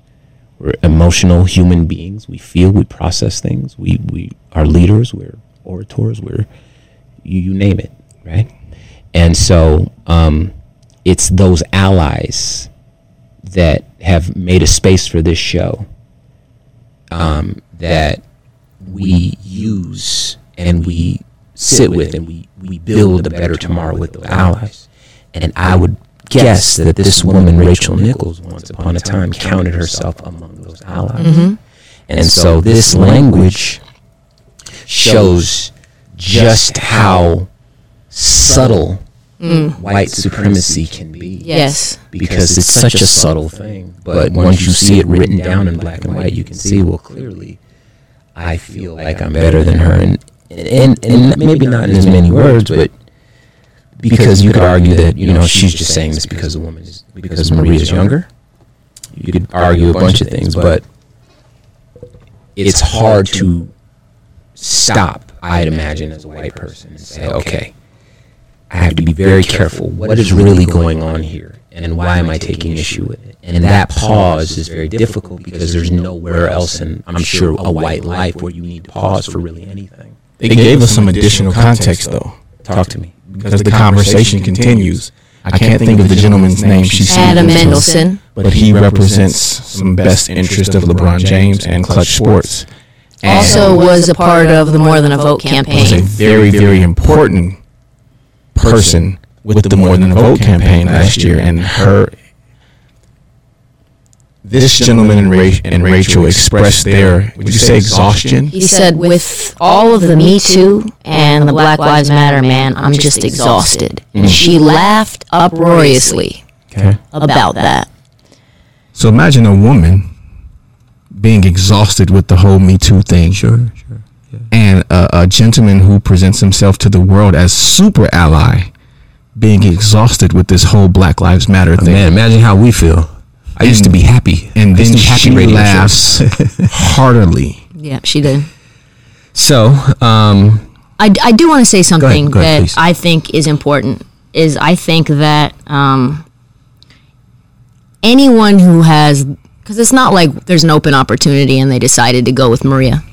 We're emotional human beings. We feel. We process things. We we are leaders. We're orators. We're you, you name it, right? And so um, it's those allies that have made a space for this show um, that we use and we sit with and we, we build a better tomorrow with those allies. And I would guess that this woman, Rachel Nichols, once upon a time counted herself among those allies. Mm-hmm. And so this language shows just how subtle mm. white supremacy can be. Yes. Because it's such a subtle thing. But once you see it written down in black and white, you can see, well, clearly, I feel like I'm better than her. And, and, and maybe not in as many words, but because you could argue that, you know, she's just saying this because the woman is, because Maria's younger. You could argue a bunch of things, but it's hard to stop, I'd imagine, as a white person and say, okay, I have to be very careful. What is really going on here? And why am I taking issue with it? And that pause is very difficult because there's nowhere else in, I'm sure, a white life where you need to pause for really anything. They gave us some additional context, though. Talk to me. Because the conversation continues. I can't think of the gentleman's name. she said. Adam Mendelsohn. But he represents some best interest of LeBron James and Clutch Sports. And also was a part of the More Than a Vote campaign. Was a very, very important person with the More Than a Vote campaign last year, and her. This gentleman and, Ra- and Rachel expressed their, would you say exhaustion? He said, with all of the Me Too and the Black Lives Matter, man, I'm just exhausted. Mm-hmm. And she laughed uproariously okay. about that. So imagine a woman being exhausted with the whole Me Too thing. Sure, sure and a, a, gentleman who presents himself to the world as super ally being exhausted with this whole Black Lives Matter thing. Man, imagine how we feel. I and, used to be happy. And then happy she laughs heartily. Yeah, she did. So, um, I, I do want to say something go ahead, go ahead, that please. I think is important. Is I think that um, anyone who has, because it's not like there's an open opportunity and they decided to go with Maria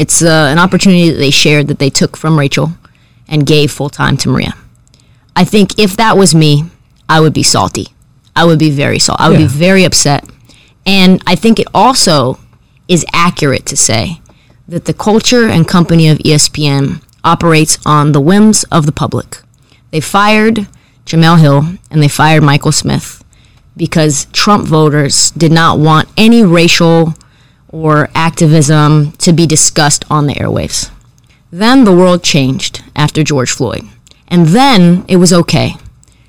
It's uh, an opportunity that they shared that they took from Rachel and gave full time to Maria. I think if that was me, I would be salty. I would be very salty. I would Yeah. be very upset. And I think it also is accurate to say that the culture and company of ESPN operates on the whims of the public. They fired Jemele Hill and they fired Michael Smith because Trump voters did not want any racial or activism to be discussed on the airwaves. Then the world changed after George Floyd. And then it was okay.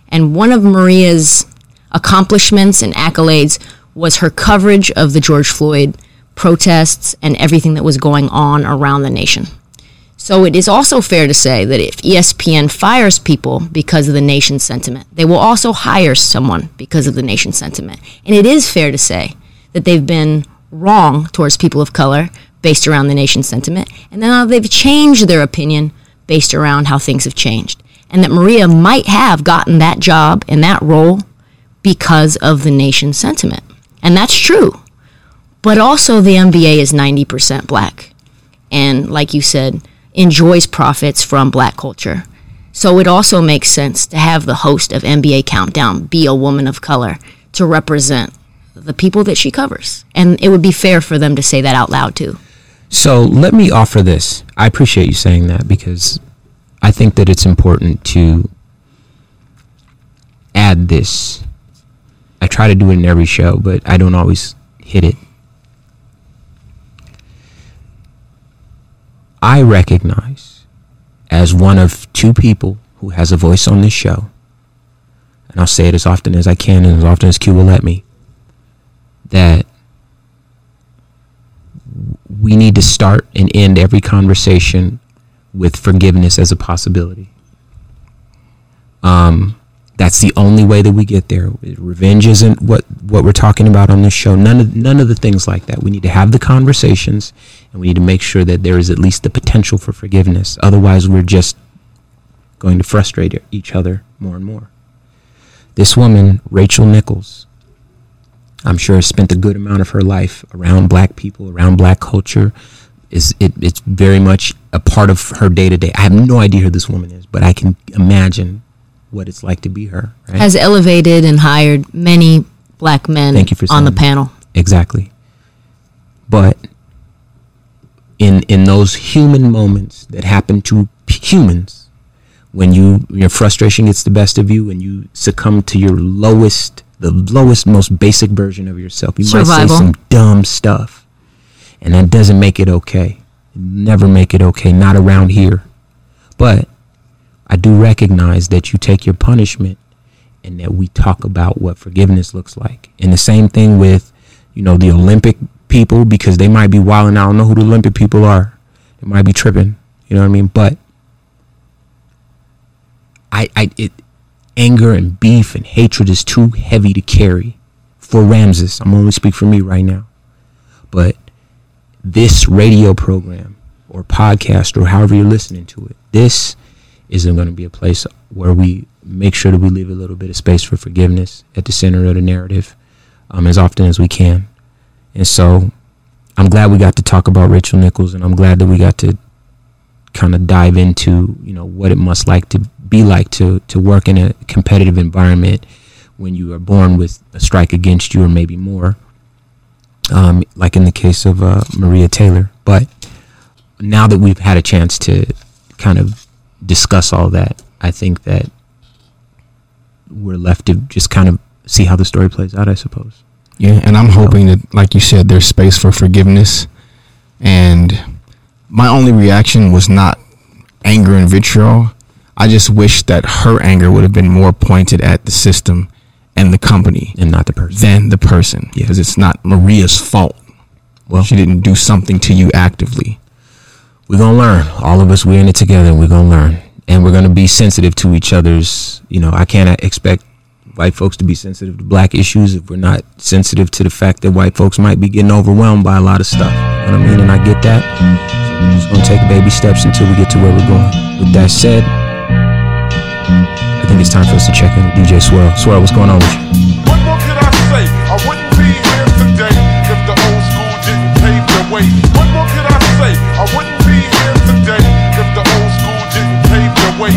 And one of Maria's accomplishments and accolades was her coverage of the George Floyd protests and everything that was going on around the nation. So it is also fair to say that if ESPN fires people because of the nation's sentiment, they will also hire someone because of the nation's sentiment. And it is fair to say that they've been wrong towards people of color based around the nation's sentiment, and now they've changed their opinion based around how things have changed. And that Maria might have gotten that job and that role because of the nation's sentiment. And that's true. But also, the NBA is 90% black. And like you said, enjoys profits from black culture. So it also makes sense to have the host of NBA Countdown be a woman of color to represent the people that she covers. And it would be fair for them to say that out loud too. So let me offer this. I appreciate you saying that because I think that it's important to add this. I try to do it in every show, but I don't always hit it. I recognize as one of two people who has a voice on this show, and I'll say it as often as I can and as often as Q will let me, that we need to start and end every conversation with forgiveness as a possibility. Um, that's the only way that we get there. Revenge isn't what what we're talking about on this show. None of none of the things like that. We need to have the conversations, and we need to make sure that there is at least the potential for forgiveness. Otherwise, we're just going to frustrate each other more and more. This woman, Rachel Nichols, I'm sure has spent a good amount of her life around black people, around black culture. Is it, it's very much a part of her day to day. I have no idea who this woman is, but I can imagine what it's like to be her. Right? Has elevated and hired many black men Thank you for on the that. panel. exactly. But in in those human moments that happen to humans, when you your frustration gets the best of you and you succumb to your lowest, the lowest, most basic version of yourself, you might say some dumb stuff, and that doesn't make it okay. Never make it okay. Not around here. But I do recognize that you take your punishment and that we talk about what forgiveness looks like. And the same thing with, you know, the Olympic people because they might be wilding. I don't know who the Olympic people are. They might be tripping. You know what I mean? But I, I, it, anger and beef and hatred is too heavy to carry for Ramses. I'm only speak for me right now. But this radio program or podcast or however you're listening to it, this isn't going to be a place where we make sure that we leave a little bit of space for forgiveness at the center of the narrative um, as often as we can. And so I'm glad we got to talk about Rachel Nichols, and I'm glad that we got to kind of dive into you know what it must like to be like to to work in a competitive environment when you are born with a strike against you or maybe more um, like in the case of uh, Maria Taylor but now that we've had a chance to kind of discuss all that I think that we're left to just kind of see how the story plays out I suppose Yeah, and I'm hoping that, like you said, there's space for forgiveness. And my only reaction was not anger and vitriol. I just wish that her anger would have been more pointed at the system and the company and not the person than the person, Yeah. because it's not Maria's fault. Well- she didn't do something to you actively. we're gonna learn. All of us, we're in it together. and We're gonna learn, and we're gonna be sensitive to each other's. You know, I can't expect white folks to be sensitive to black issues if we're not sensitive to the fact that white folks might be getting overwhelmed by a lot of stuff. You know what I mean? And I get that. So we're just gonna take baby steps until we get to where we're going. With that said, I think it's time for us to check in with DJ Swell. Swell, what's going on with you? What more could I say? I wouldn't be here today if the old school didn't pave the way. What more could I say? I wouldn't be here today if the old school didn't pave the way.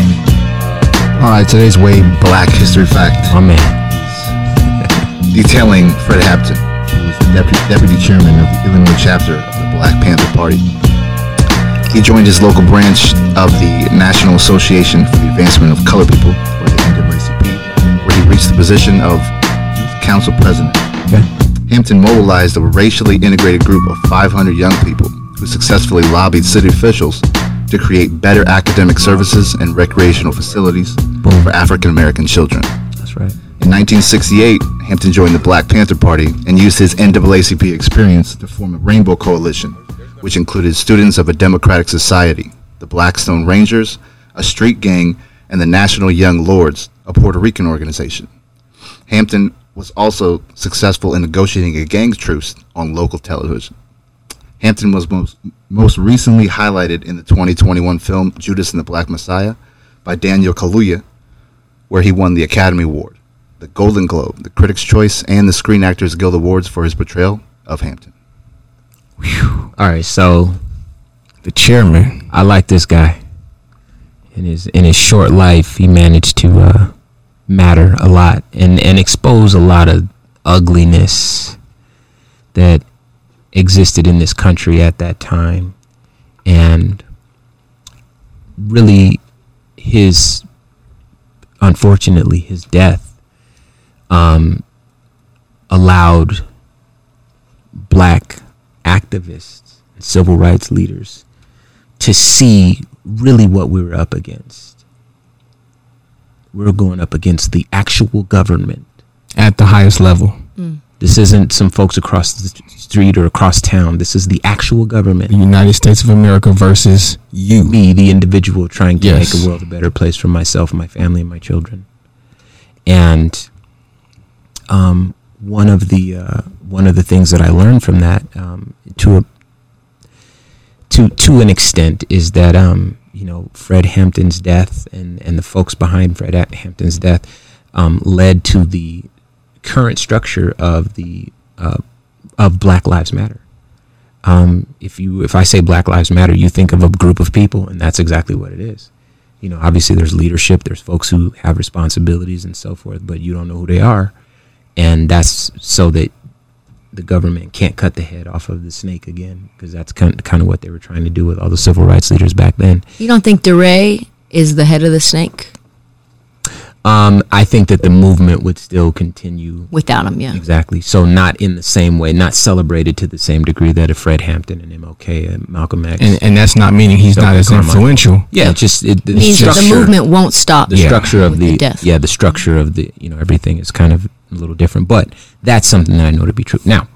All right, today's way black history fact. My man. (laughs) Detailing Fred Hampton, who was the deputy, deputy chairman of the Illinois chapter of the Black Panther Party. He joined his local branch of the National Association for the Advancement of Colored People, or the NAACP, where he reached the position of youth council president. Hampton mobilized a racially integrated group of 500 young people who successfully lobbied city officials to create better academic services and recreational facilities for African American children. That's right. In 1968, Hampton joined the Black Panther Party and used his NAACP experience to form a rainbow coalition, which included students of a democratic society, the Blackstone Rangers, a street gang, and the National Young Lords, a Puerto Rican organization. Hampton was also successful in negotiating a gang truce on local television. Hampton was most, most recently highlighted in the 2021 film Judas and the Black Messiah by Daniel Kaluuya, where he won the Academy Award, the Golden Globe, the Critics' Choice, and the Screen Actors Guild Awards for his portrayal of Hampton. All right, so The chairman. I like this guy. In his in his short life, he managed to uh, matter a lot and and expose a lot of ugliness that existed in this country at that time, and really his unfortunately his death um, allowed black activists and civil rights leaders to see really what we were up against. We're going up against the actual government. At the highest level. This isn't some folks across the street or across town. This is the actual government. The United States of America versus you. Me, the individual, trying to Yes. make a world a better place for myself, my family, and my children. And um, one of the uh, one of the things that I learned from that, um, to a to to an extent, is that um, you know Fred Hampton's death and and the folks behind Fred Hampton's death um, led to the current structure of the uh, of Black Lives Matter. Um, if you if I say Black Lives Matter, you think of a group of people, and that's exactly what it is. You know, obviously there's leadership, there's folks who have responsibilities and so forth, but you don't know who they are, and that's so that the government can't cut the head off of the snake again, because that's kind kind of what they were trying to do with all the civil rights leaders back then. You don't think DeRay is the head of the snake Um, I think that the movement would still continue without him? Yeah. Exactly. So not in the same way, not celebrated to the same degree that a Fred Hampton and MLK and Malcolm X. And, and that's not meaning he's not as influential. yeah, it's just it, the means that the movement won't stop. the structure of the, the death. yeah, the structure of the you know everything is kind of a little different, but that's something that I know to be true. Now,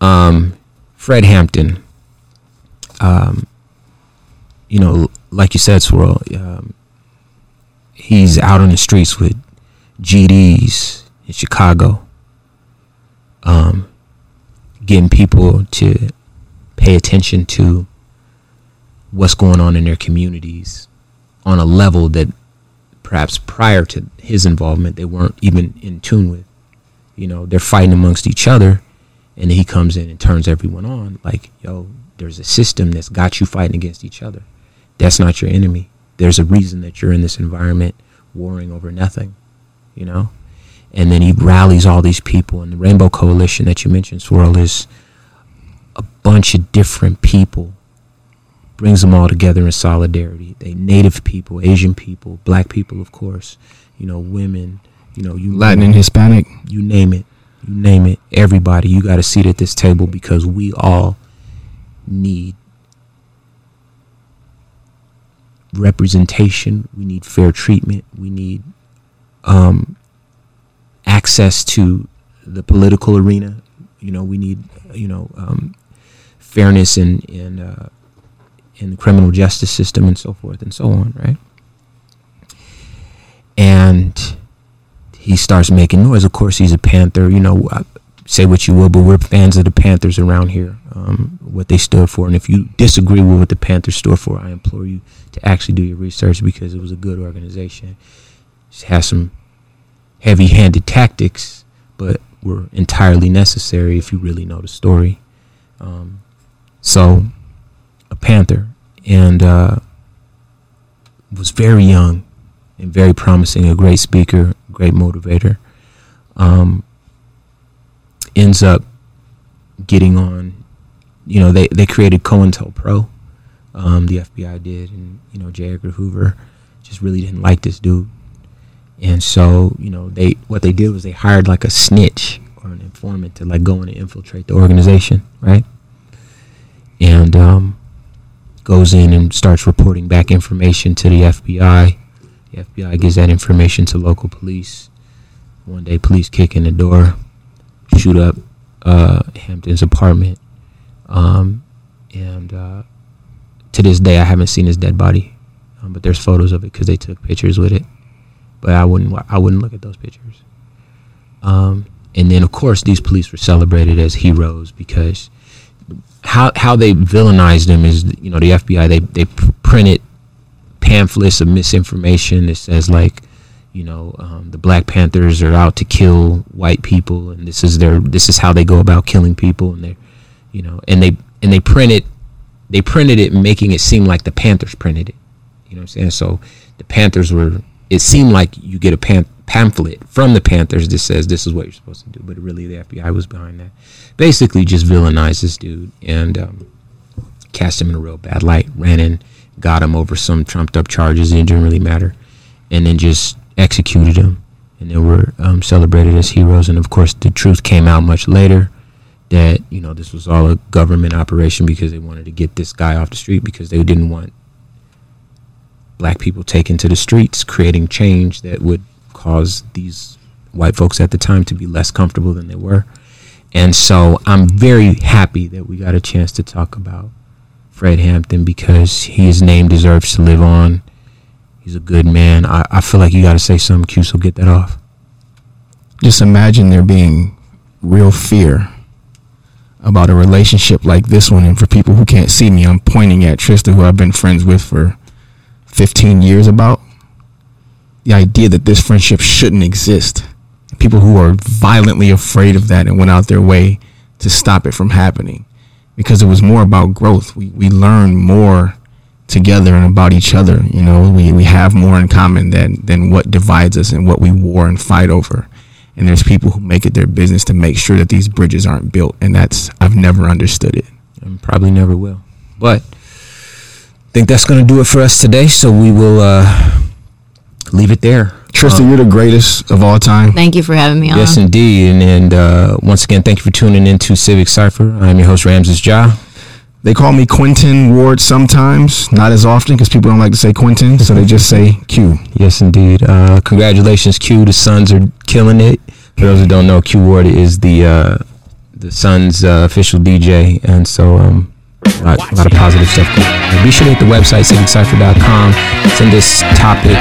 um, Fred Hampton, um, you know, like you said, Swirl, um, he's out on the streets with GDs in Chicago, um, getting people to pay attention to what's going on in their communities on a level that perhaps prior to his involvement they weren't even in tune with. You know, they're fighting amongst each other, and he comes in and turns everyone on. Like, yo, there's a system that's got you fighting against each other. That's not your enemy. There's a reason that you're in this environment warring over nothing, you know? And then he rallies all these people, and the Rainbow Coalition that you mentioned, Swirl, is a bunch of different people brings them all together in solidarity. They native people, Asian people, black people, of course, you know, women, you know, you Latin and Hispanic. you name it, you name it, everybody, you got a seat at this table because we all need representation. We need fair treatment. We need um, access to the political arena. You know, we need you know um, fairness and and uh, in the criminal justice system and so forth and so on, right? And he starts making noise. Of course, he's a Panther. You know, uh, say what you will, but we're fans of the Panthers around here. Um, what they stood for, and if you disagree with what the Panthers stood for, I implore you to actually do your research because it was a good organization. It has some heavy-handed tactics, but were entirely necessary if you really know the story. Um, so, a Panther, and uh, was very young and very promising, a great speaker, great motivator. Um, ends up getting on, you know, they, they created COINTELPRO, um, the FBI did, and, you know, J. Edgar Hoover just really didn't like this dude. And so, you know, they what they did was they hired like a snitch or an informant to like go in and infiltrate the organization, right? And um, goes in and starts reporting back information to the FBI. The FBI gives that information to local police. One day, police kick in the door, shoot up uh, Hampton's apartment, um, and uh, to this day, I haven't seen his dead body, um, but there's photos of it because they took pictures with it. But I wouldn't, I wouldn't look at those pictures. Um, and then, of course, these police were celebrated as heroes because how how they villainized them is you know the FBI they they printed pamphlets of misinformation that says like you know um, the Black Panthers are out to kill white people and this is their this is how they go about killing people and they you know and they and they printed they printed it making it seem like the Panthers printed it. You know what I'm saying? So the Panthers were it seemed like you get a pan- pamphlet from the Panthers that says this is what you're supposed to do but really the FBI was behind that basically just villainized this dude and um, cast him in a real bad light. Ran in, got him over some trumped up charges. It didn't really matter, and then just executed him. And they were um, celebrated as heroes. And of course, the truth came out much later that you know this was all a government operation because they wanted to get this guy off the street because they didn't want black people taken to the streets, creating change that would cause these white folks at the time to be less comfortable than they were. And so I'm very happy that we got a chance to talk about Fred Hampton because his name deserves to live on. He's a good man. I, I feel like you got to say something, Q, so get that off. Just imagine there being real fear about a relationship like this one. And for people who can't see me, I'm pointing at Trista, who I've been friends with for 15 years about. The idea that this friendship shouldn't exist people who are violently afraid of that and went out their way to stop it from happening because it was more about growth. We, we learn more together and about each other. You know, we, we have more in common than, than what divides us and what we war and fight over. And there's people who make it their business to make sure that these bridges aren't built. And that's, I've never understood it. And probably never will. But I think that's going to do it for us today. So we will uh, leave it there. Trista, you're the greatest of all time. Thank you for having me on. Yes, indeed. And, and uh, once again, thank you for tuning in to Civic Cipher. I'm your host, Ramses Ja. They call me Quentin Ward sometimes, not as often because people don't like to say Quentin, so they just say Q. Yes, indeed. Uh, congratulations, Q. The Suns are killing it. For those who don't know, Q Ward is the uh, the Suns uh, official DJ, and so um, a lot, a lot of positive stuff going. Be sure to hit the website, civiccipher.com. Send this topic